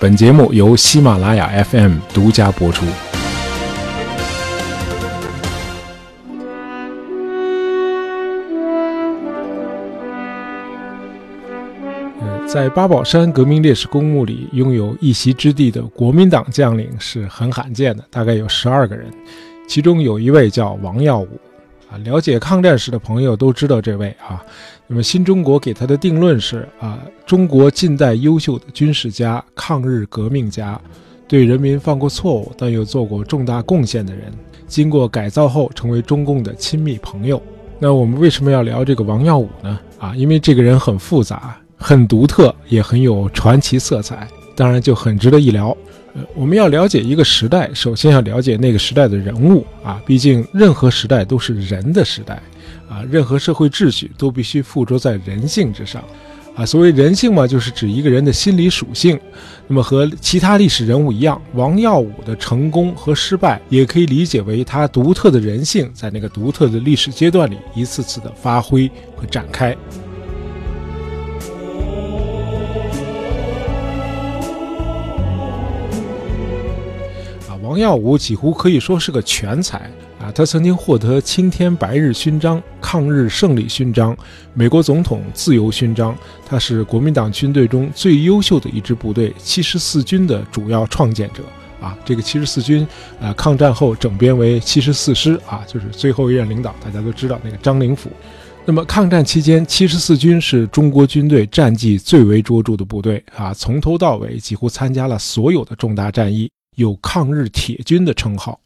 本节目由喜马拉雅 FM 独家播出。在八宝山革命烈士公墓里拥有一席之地的国民党将领是很罕见的，大概有十二个人，其中有一位叫王耀武。啊，了解抗战史的朋友都知道这位啊。那么新中国给他的定论是啊，中国近代优秀的军事家、抗日革命家，对人民犯过错误但又做过重大贡献的人，经过改造后成为中共的亲密朋友。那我们为什么要聊这个王耀武呢？啊，因为这个人很复杂、很独特，也很有传奇色彩，当然就很值得一聊。呃我们要了解一个时代，首先要了解那个时代的人物啊。毕竟任何时代都是人的时代啊，任何社会秩序都必须附着在人性之上啊。所谓人性嘛，就是指一个人的心理属性。那么和其他历史人物一样，王耀武的成功和失败，也可以理解为他独特的人性在那个独特的历史阶段里一次次的发挥和展开。王耀武几乎可以说是个全才啊！他曾经获得青天白日勋章、抗日胜利勋章、美国总统自由勋章。他是国民党军队中最优秀的一支部队——七十四军的主要创建者啊！这个七十四军，呃，抗战后整编为七十四师啊，就是最后一任领导，大家都知道那个张灵甫。那么抗战期间，七十四军是中国军队战绩最为卓著的部队啊，从头到尾几乎参加了所有的重大战役。有抗日铁军的称号，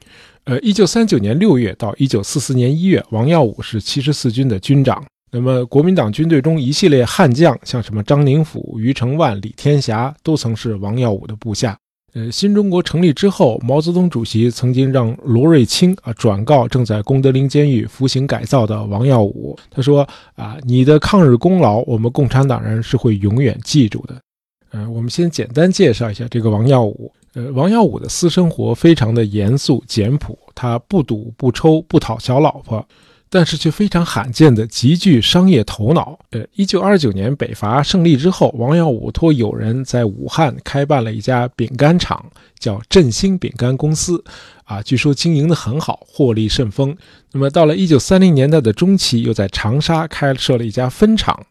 呃，一九三九年六月到一九四四年一月，王耀武是七十四军的军长。那么，国民党军队中一系列悍将，像什么张灵甫、余承万、李天霞，都曾是王耀武的部下。呃，新中国成立之后，毛泽东主席曾经让罗瑞卿啊转告正在功德林监狱服刑改造的王耀武，他说啊，你的抗日功劳，我们共产党人是会永远记住的。呃，我们先简单介绍一下这个王耀武。呃，王耀武的私生活非常的严肃简朴，他不赌不抽不讨小老婆，但是却非常罕见的极具商业头脑。呃，一九二九年北伐胜利之后，王耀武托友人在武汉开办了一家饼干厂，叫振兴饼干公司，啊，据说经营的很好，获利甚丰。那么到了一九三零年代的中期，又在长沙开设了一家分厂，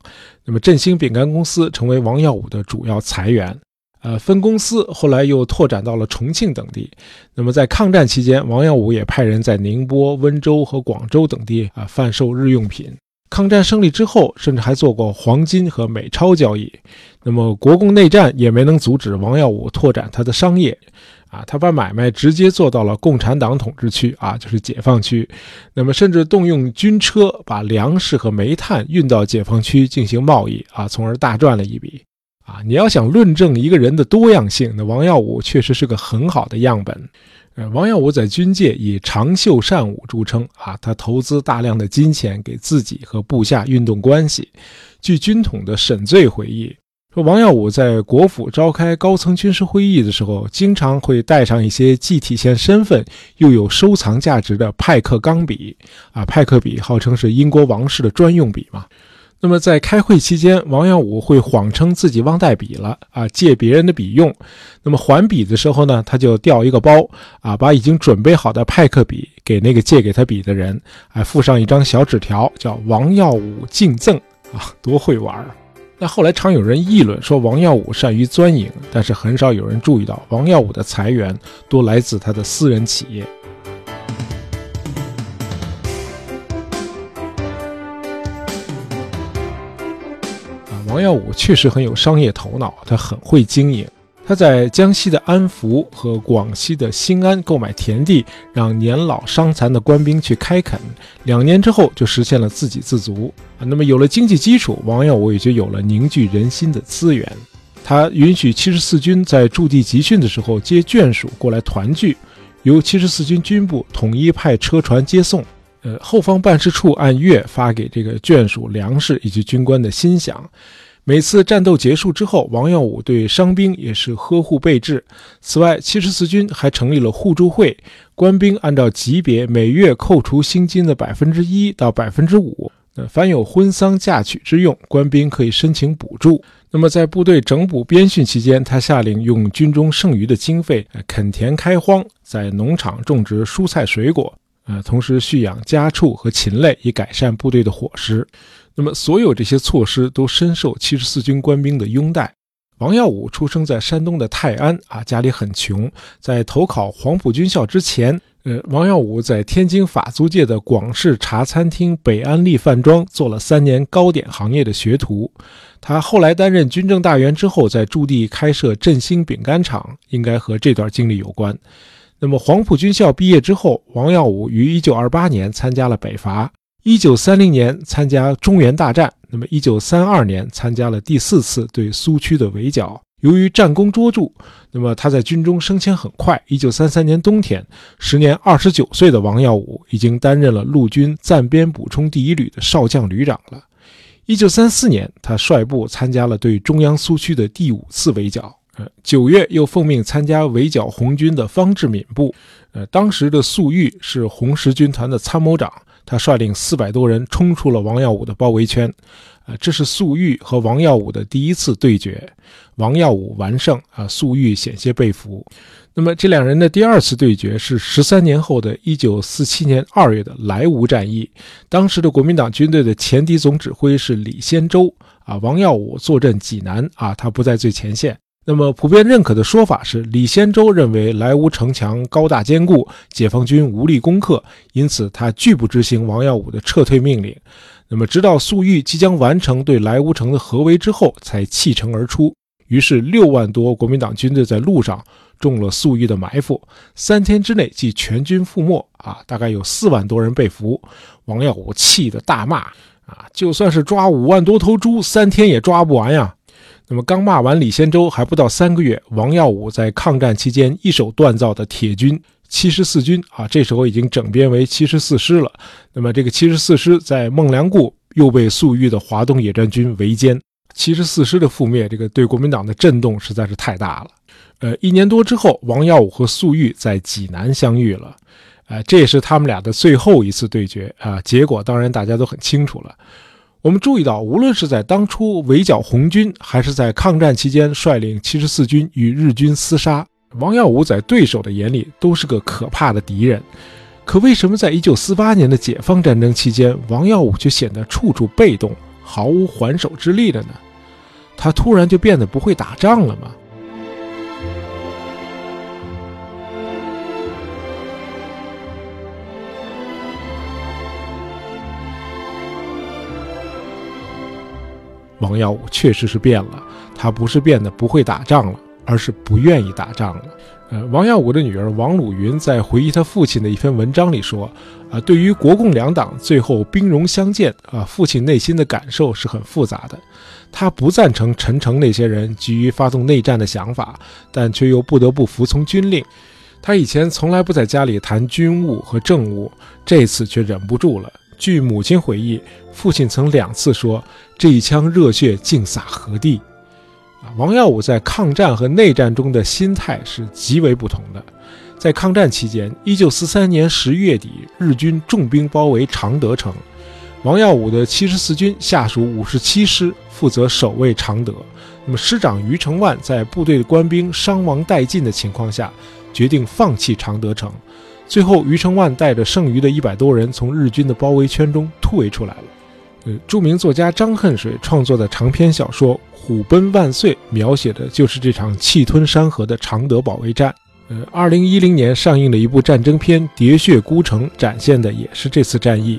那么振兴饼干公司成为王耀武的主要财源。呃，分公司后来又拓展到了重庆等地。那么在抗战期间，王耀武也派人在宁波、温州和广州等地啊贩售日用品。抗战胜利之后，甚至还做过黄金和美钞交易。那么国共内战也没能阻止王耀武拓展他的商业，啊，他把买卖直接做到了共产党统治区啊，就是解放区。那么甚至动用军车把粮食和煤炭运到解放区进行贸易啊，从而大赚了一笔。啊，你要想论证一个人的多样性，那王耀武确实是个很好的样本。呃，王耀武在军界以长袖善舞著称啊，他投资大量的金钱给自己和部下运动关系。据军统的沈醉回忆说，王耀武在国府召开高层军事会议的时候，经常会带上一些既体现身份又有收藏价值的派克钢笔。啊，派克笔号称是英国王室的专用笔嘛。那么在开会期间，王耀武会谎称自己忘带笔了啊，借别人的笔用。那么还笔的时候呢，他就掉一个包啊，把已经准备好的派克笔给那个借给他笔的人，还附上一张小纸条，叫“王耀武敬赠”啊，多会玩！那后来常有人议论说王耀武善于钻营，但是很少有人注意到王耀武的财源多来自他的私人企业。王耀武确实很有商业头脑，他很会经营。他在江西的安福和广西的新安购买田地，让年老伤残的官兵去开垦。两年之后，就实现了自给自足啊。那么有了经济基础，王耀武也就有了凝聚人心的资源。他允许七十四军在驻地集训的时候接眷属过来团聚，由七十四军军部统一派车船接送。呃，后方办事处按月发给这个眷属粮食以及军官的薪饷。每次战斗结束之后，王耀武对伤兵也是呵护备至。此外，七十四军还成立了互助会，官兵按照级别每月扣除薪金的百分之一到百分之五。那凡有婚丧嫁娶之用，官兵可以申请补助。那么在部队整补编训期间，他下令用军中剩余的经费垦田开荒，在农场种植蔬菜水果，呃，同时蓄养家畜和禽类，以改善部队的伙食。那么所有这些措施都深受七十四军官兵的拥戴。王耀武出生在山东的泰安啊，家里很穷，在投考黄埔军校之前。呃，王耀武在天津法租界的广式茶餐厅北安利饭庄做了三年糕点行业的学徒。他后来担任军政大员之后，在驻地开设振兴饼干厂，应该和这段经历有关。那么，黄埔军校毕业之后，王耀武于1928年参加了北伐，1930年参加中原大战，那么1932年参加了第四次对苏区的围剿。由于战功卓著，那么他在军中升迁很快。一九三三年冬天，时年二十九岁的王耀武已经担任了陆军暂编补充第一旅的少将旅长了。一九三四年，他率部参加了对中央苏区的第五次围剿。呃，九月又奉命参加围剿红军的方志敏部。呃，当时的粟裕是红十军团的参谋长，他率领四百多人冲出了王耀武的包围圈。啊，这是粟裕和王耀武的第一次对决，王耀武完胜，啊，粟裕险些被俘。那么这两人的第二次对决是十三年后的一九四七年二月的莱芜战役，当时的国民党军队的前敌总指挥是李先洲，啊，王耀武坐镇济南，啊，他不在最前线。那么普遍认可的说法是，李先洲认为莱芜城墙高大坚固，解放军无力攻克，因此他拒不执行王耀武的撤退命令。那么，直到粟裕即将完成对莱芜城的合围之后，才弃城而出。于是，六万多国民党军队在路上中了粟裕的埋伏，三天之内即全军覆没。啊，大概有四万多人被俘。王耀武气得大骂：“啊，就算是抓五万多头猪，三天也抓不完呀！”那么，刚骂完李先洲，还不到三个月，王耀武在抗战期间一手锻造的铁军。七十四军啊，这时候已经整编为七十四师了。那么这个七十四师在孟良崮又被粟裕的华东野战军围歼。七十四师的覆灭，这个对国民党的震动实在是太大了。呃，一年多之后，王耀武和粟裕在济南相遇了。呃，这也是他们俩的最后一次对决啊。结果当然大家都很清楚了。我们注意到，无论是在当初围剿红军，还是在抗战期间率领七十四军与日军厮杀。王耀武在对手的眼里都是个可怕的敌人，可为什么在1948年的解放战争期间，王耀武却显得处处被动，毫无还手之力了呢？他突然就变得不会打仗了吗？王耀武确实是变了，他不是变得不会打仗了。而是不愿意打仗了。呃，王耀武的女儿王鲁云在回忆他父亲的一篇文章里说：“啊，对于国共两党最后兵戎相见，啊，父亲内心的感受是很复杂的。他不赞成陈诚那些人急于发动内战的想法，但却又不得不服从军令。他以前从来不在家里谈军务和政务，这次却忍不住了。据母亲回忆，父亲曾两次说：‘这一腔热血竟洒何地？’”王耀武在抗战和内战中的心态是极为不同的。在抗战期间，一九四三年十月底，日军重兵包围常德城，王耀武的七十四军下属五十七师负责守卫常德。那么，师长余承万在部队的官兵伤亡殆尽的情况下，决定放弃常德城。最后，余承万带着剩余的一百多人从日军的包围圈中突围出来了。呃，著名作家张恨水创作的长篇小说。虎奔万岁，描写的就是这场气吞山河的常德保卫战。呃，二零一零年上映的一部战争片《喋血孤城》，展现的也是这次战役。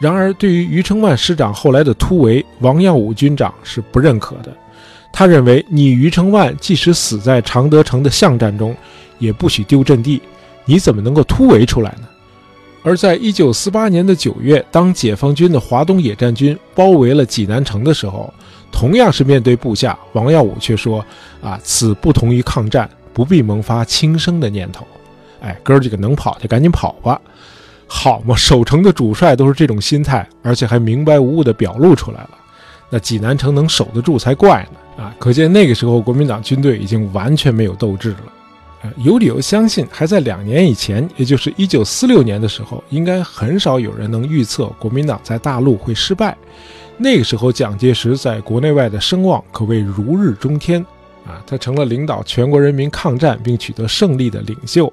然而，对于余承万师长后来的突围，王耀武军长是不认可的。他认为，你余承万即使死在常德城的巷战中，也不许丢阵地。你怎么能够突围出来呢？而在一九四八年的九月，当解放军的华东野战军包围了济南城的时候。同样是面对部下，王耀武却说：“啊，此不同于抗战，不必萌发轻生的念头。哎，哥儿几个能跑就赶紧跑吧，好嘛！守城的主帅都是这种心态，而且还明白无误地表露出来了，那济南城能守得住才怪呢！啊，可见那个时候国民党军队已经完全没有斗志了。呃，有理由相信，还在两年以前，也就是一九四六年的时候，应该很少有人能预测国民党在大陆会失败。”那个时候，蒋介石在国内外的声望可谓如日中天啊，他成了领导全国人民抗战并取得胜利的领袖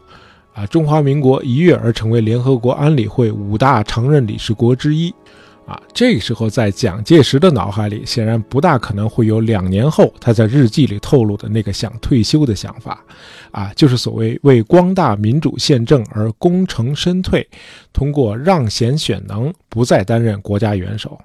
啊。中华民国一跃而成为联合国安理会五大常任理事国之一。啊，这个时候在蒋介石的脑海里，显然不大可能会有两年后他在日记里透露的那个想退休的想法，啊，就是所谓为光大民主宪政而功成身退，通过让贤选能不再担任国家元首。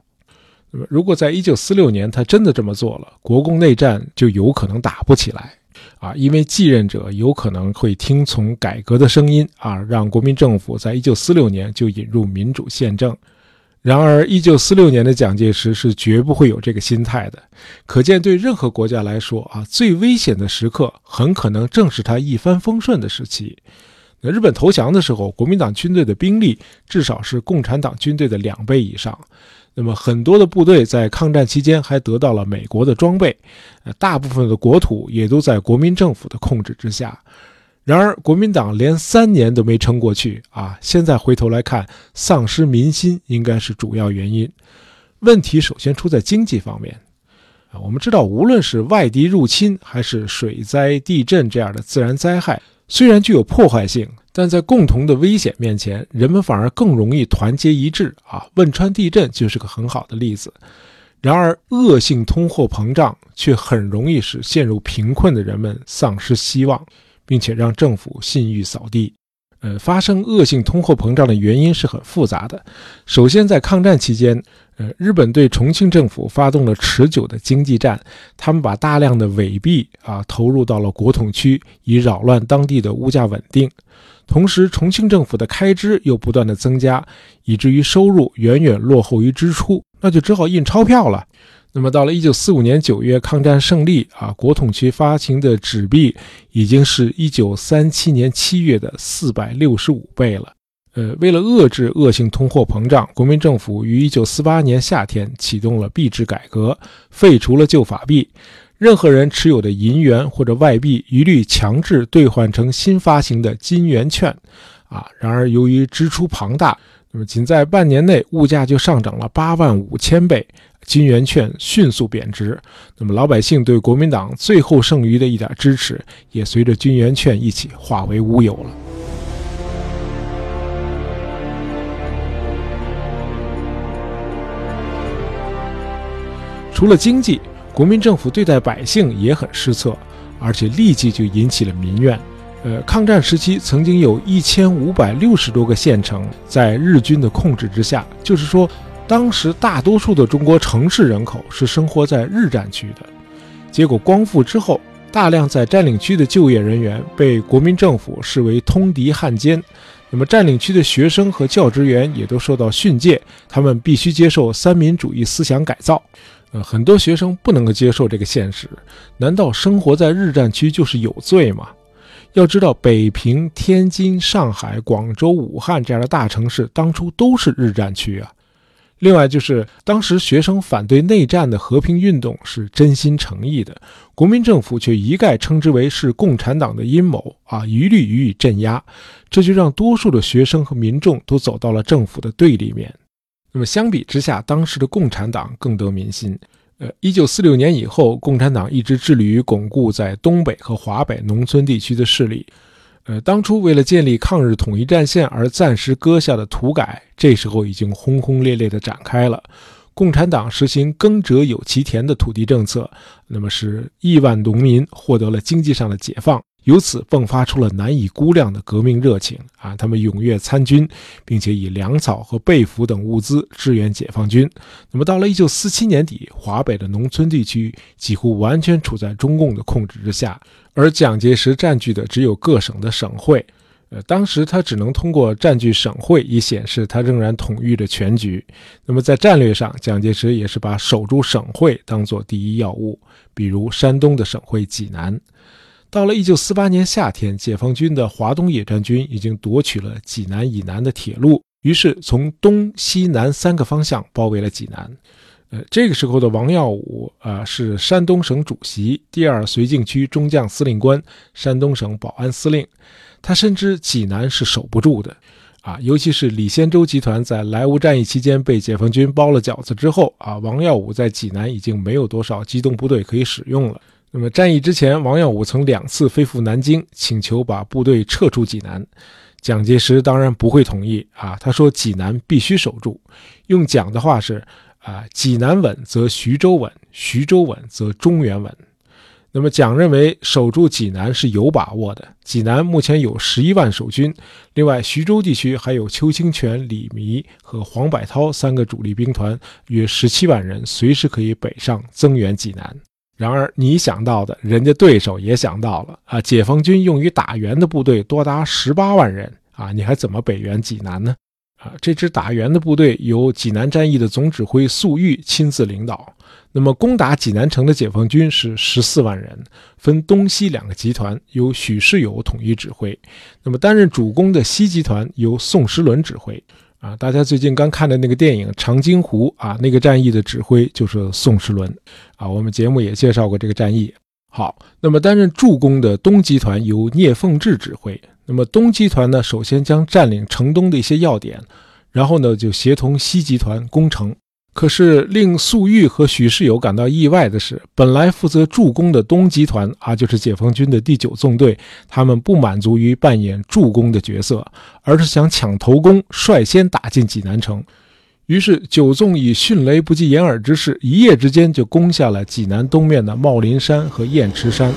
那么，如果在一九四六年他真的这么做了，国共内战就有可能打不起来，啊，因为继任者有可能会听从改革的声音，啊，让国民政府在一九四六年就引入民主宪政。然而，一九四六年的蒋介石是绝不会有这个心态的。可见，对任何国家来说啊，最危险的时刻很可能正是他一帆风顺的时期。那日本投降的时候，国民党军队的兵力至少是共产党军队的两倍以上。那么，很多的部队在抗战期间还得到了美国的装备，呃，大部分的国土也都在国民政府的控制之下。然而，国民党连三年都没撑过去啊！现在回头来看，丧失民心应该是主要原因。问题首先出在经济方面啊！我们知道，无论是外敌入侵，还是水灾、地震这样的自然灾害，虽然具有破坏性，但在共同的危险面前，人们反而更容易团结一致啊！汶川地震就是个很好的例子。然而，恶性通货膨胀却很容易使陷入贫困的人们丧失希望。并且让政府信誉扫地。呃，发生恶性通货膨胀的原因是很复杂的。首先，在抗战期间，呃，日本对重庆政府发动了持久的经济战，他们把大量的伪币啊投入到了国统区，以扰乱当地的物价稳定。同时，重庆政府的开支又不断的增加，以至于收入远远落后于支出，那就只好印钞票了。那么到了一九四五年九月，抗战胜利啊，国统区发行的纸币已经是一九三七年七月的四百六十五倍了。呃，为了遏制恶性通货膨胀，国民政府于一九四八年夏天启动了币制改革，废除了旧法币，任何人持有的银元或者外币一律强制兑换成新发行的金圆券。啊，然而由于支出庞大，那么仅在半年内，物价就上涨了八万五千倍。金圆券迅速贬值，那么老百姓对国民党最后剩余的一点支持，也随着金圆券一起化为乌有了。除了经济，国民政府对待百姓也很失策，而且立即就引起了民怨。呃，抗战时期曾经有一千五百六十多个县城在日军的控制之下，就是说。当时大多数的中国城市人口是生活在日战区的，结果光复之后，大量在占领区的就业人员被国民政府视为通敌汉奸，那么占领区的学生和教职员也都受到训诫，他们必须接受三民主义思想改造。呃，很多学生不能够接受这个现实，难道生活在日战区就是有罪吗？要知道，北平、天津、上海、广州、武汉这样的大城市当初都是日战区啊。另外，就是当时学生反对内战的和平运动是真心诚意的，国民政府却一概称之为是共产党的阴谋啊，一律予以镇压，这就让多数的学生和民众都走到了政府的对立面。那么相比之下，当时的共产党更得民心。呃，一九四六年以后，共产党一直致力于巩固在东北和华北农村地区的势力。呃，当初为了建立抗日统一战线而暂时搁下的土改，这时候已经轰轰烈烈地展开了。共产党实行“耕者有其田”的土地政策，那么使亿万农民获得了经济上的解放。由此迸发出了难以估量的革命热情啊！他们踊跃参军，并且以粮草和被服等物资支援解放军。那么到了一九四七年底，华北的农村地区几乎完全处在中共的控制之下，而蒋介石占据的只有各省的省会。呃，当时他只能通过占据省会以显示他仍然统御着全局。那么在战略上，蒋介石也是把守住省会当做第一要务，比如山东的省会济南。到了一九四八年夏天，解放军的华东野战军已经夺取了济南以南的铁路，于是从东西南三个方向包围了济南。呃，这个时候的王耀武啊是山东省主席，第二绥靖区中将司令官，山东省保安司令。他深知济南是守不住的，啊，尤其是李先洲集团在莱芜战役期间被解放军包了饺子之后啊，王耀武在济南已经没有多少机动部队可以使用了。那么战役之前，王耀武曾两次飞赴南京，请求把部队撤出济南。蒋介石当然不会同意啊，他说济南必须守住。用蒋的话是啊，济南稳则徐州稳，徐州稳则中原稳。那么蒋认为守住济南是有把握的。济南目前有十一万守军，另外徐州地区还有邱清泉、李弥和黄百韬三个主力兵团，约十七万人，随时可以北上增援济南。然而你想到的，人家对手也想到了啊！解放军用于打援的部队多达十八万人啊，你还怎么北援济南呢？啊，这支打援的部队由济南战役的总指挥粟裕亲自领导。那么，攻打济南城的解放军是十四万人，分东西两个集团，由许世友统一指挥。那么，担任主攻的西集团由宋时轮指挥。啊，大家最近刚看的那个电影《长津湖》啊，那个战役的指挥就是宋时轮。啊，我们节目也介绍过这个战役。好，那么担任助攻的东集团由聂凤智指挥。那么东集团呢，首先将占领城东的一些要点，然后呢，就协同西集团攻城。可是令粟裕和许世友感到意外的是，本来负责助攻的东集团啊，就是解放军的第九纵队，他们不满足于扮演助攻的角色，而是想抢头功，率先打进济南城。于是九纵以迅雷不及掩耳之势，一夜之间就攻下了济南东面的茂林山和雁池山。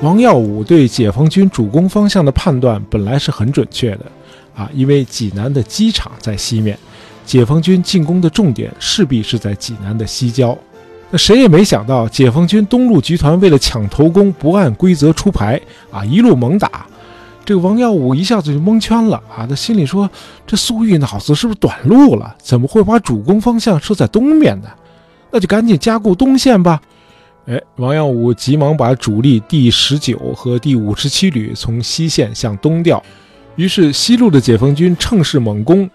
王耀武对解放军主攻方向的判断本来是很准确的，啊，因为济南的机场在西面，解放军进攻的重点势必是在济南的西郊。那谁也没想到，解放军东路集团为了抢头功，不按规则出牌，啊，一路猛打。这个王耀武一下子就蒙圈了，啊，他心里说：这粟裕脑子是不是短路了？怎么会把主攻方向设在东面呢？那就赶紧加固东线吧。哎，王耀武急忙把主力第十九和第五十七旅从西线向东调，于是西路的解放军乘势猛攻，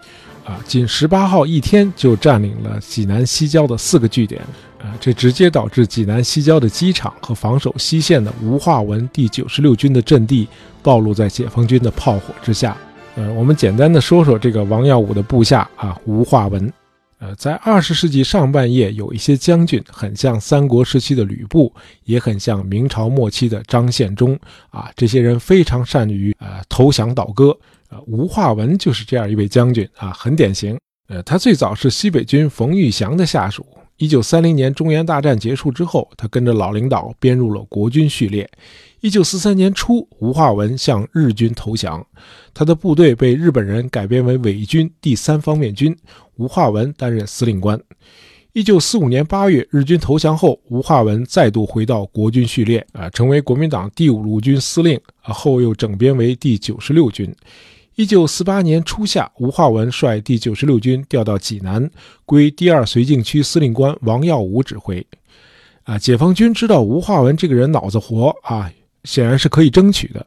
啊，仅十八号一天就占领了济南西郊的四个据点，啊，这直接导致济南西郊的机场和防守西线的吴化文第九十六军的阵地暴露在解放军的炮火之下。呃，我们简单的说说这个王耀武的部下啊，吴化文。呃，在二十世纪上半叶，有一些将军很像三国时期的吕布，也很像明朝末期的张献忠啊。这些人非常善于呃投降倒戈。呃，吴化文就是这样一位将军啊，很典型。呃，他最早是西北军冯玉祥的下属。一九三零年中原大战结束之后，他跟着老领导编入了国军序列。一九四三年初，吴化文向日军投降，他的部队被日本人改编为伪军第三方面军，吴化文担任司令官。一九四五年八月，日军投降后，吴化文再度回到国军序列，啊，成为国民党第五路军司令，啊，后又整编为第九十六军。一九四八年初夏，吴化文率第九十六军调到济南，归第二绥靖区司令官王耀武指挥。啊，解放军知道吴化文这个人脑子活啊，显然是可以争取的，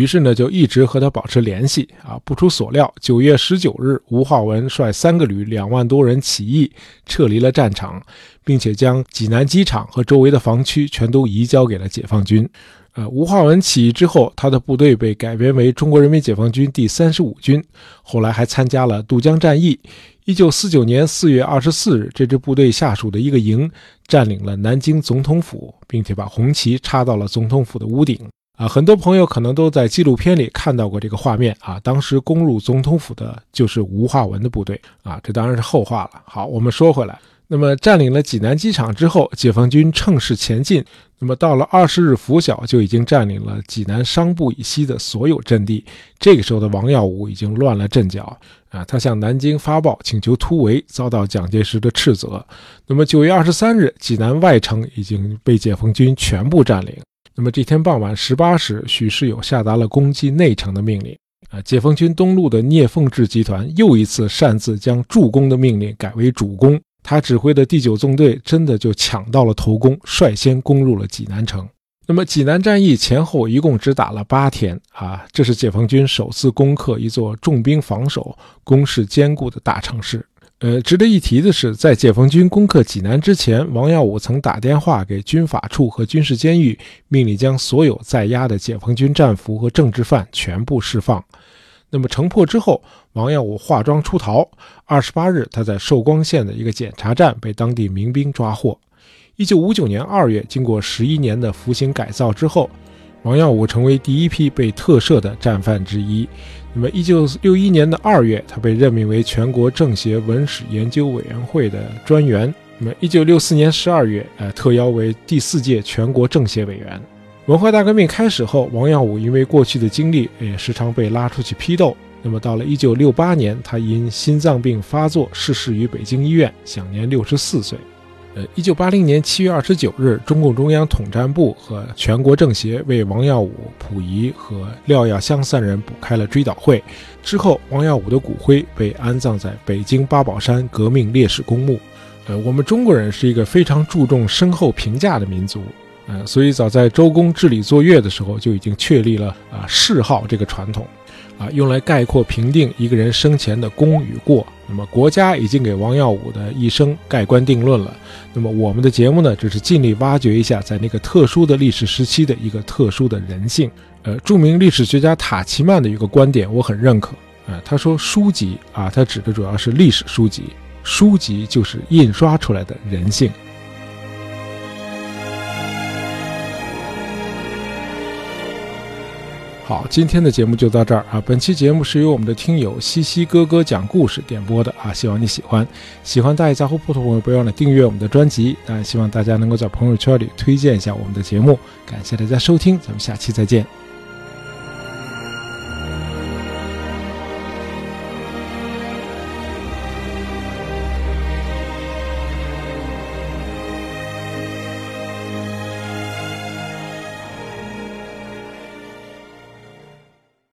于是呢就一直和他保持联系。啊，不出所料，九月十九日，吴化文率三个旅两万多人起义，撤离了战场，并且将济南机场和周围的防区全都移交给了解放军。呃，吴化文起义之后，他的部队被改编为中国人民解放军第三十五军，后来还参加了渡江战役。一九四九年四月二十四日，这支部队下属的一个营占领了南京总统府，并且把红旗插到了总统府的屋顶。啊，很多朋友可能都在纪录片里看到过这个画面啊。当时攻入总统府的就是吴化文的部队啊，这当然是后话了。好，我们说回来。那么占领了济南机场之后，解放军乘势前进。那么到了二十日拂晓，就已经占领了济南商埠以西的所有阵地。这个时候的王耀武已经乱了阵脚啊！他向南京发报请求突围，遭到蒋介石的斥责。那么九月二十三日，济南外城已经被解放军全部占领。那么这天傍晚十八时，许世友下达了攻击内城的命令。啊，解放军东路的聂凤智集团又一次擅自将助攻的命令改为主攻。他指挥的第九纵队真的就抢到了头功，率先攻入了济南城。那么济南战役前后一共只打了八天啊，这是解放军首次攻克一座重兵防守、攻势坚固的大城市。呃，值得一提的是，在解放军攻克济南之前，王耀武曾打电话给军法处和军事监狱，命令将所有在押的解放军战俘和政治犯全部释放。那么城破之后，王耀武化妆出逃。二十八日，他在寿光县的一个检查站被当地民兵抓获。一九五九年二月，经过十一年的服刑改造之后，王耀武成为第一批被特赦的战犯之一。那么，一九六一年的二月，他被任命为全国政协文史研究委员会的专员。那么，一九六四年十二月，呃，特邀为第四届全国政协委员。文化大革命开始后，王耀武因为过去的经历，也时常被拉出去批斗。那么，到了一九六八年，他因心脏病发作逝世于北京医院，享年六十四岁。呃，一九八零年七月二十九日，中共中央统战部和全国政协为王耀武、溥仪和廖耀湘三人补开了追悼会。之后，王耀武的骨灰被安葬在北京八宝山革命烈士公墓。呃，我们中国人是一个非常注重身后评价的民族，呃，所以早在周公治理作乐的时候就已经确立了啊谥号这个传统。啊，用来概括评定一个人生前的功与过。那么，国家已经给王耀武的一生盖棺定论了。那么，我们的节目呢，就是尽力挖掘一下在那个特殊的历史时期的一个特殊的人性。呃，著名历史学家塔奇曼的一个观点，我很认可。呃，他说书籍啊，他指的主要是历史书籍，书籍就是印刷出来的人性。好，今天的节目就到这儿啊。本期节目是由我们的听友西西哥哥讲故事点播的啊，希望你喜欢。喜欢大爷杂货铺的朋友，不要忘了订阅我们的专辑。啊，希望大家能够在朋友圈里推荐一下我们的节目。感谢大家收听，咱们下期再见。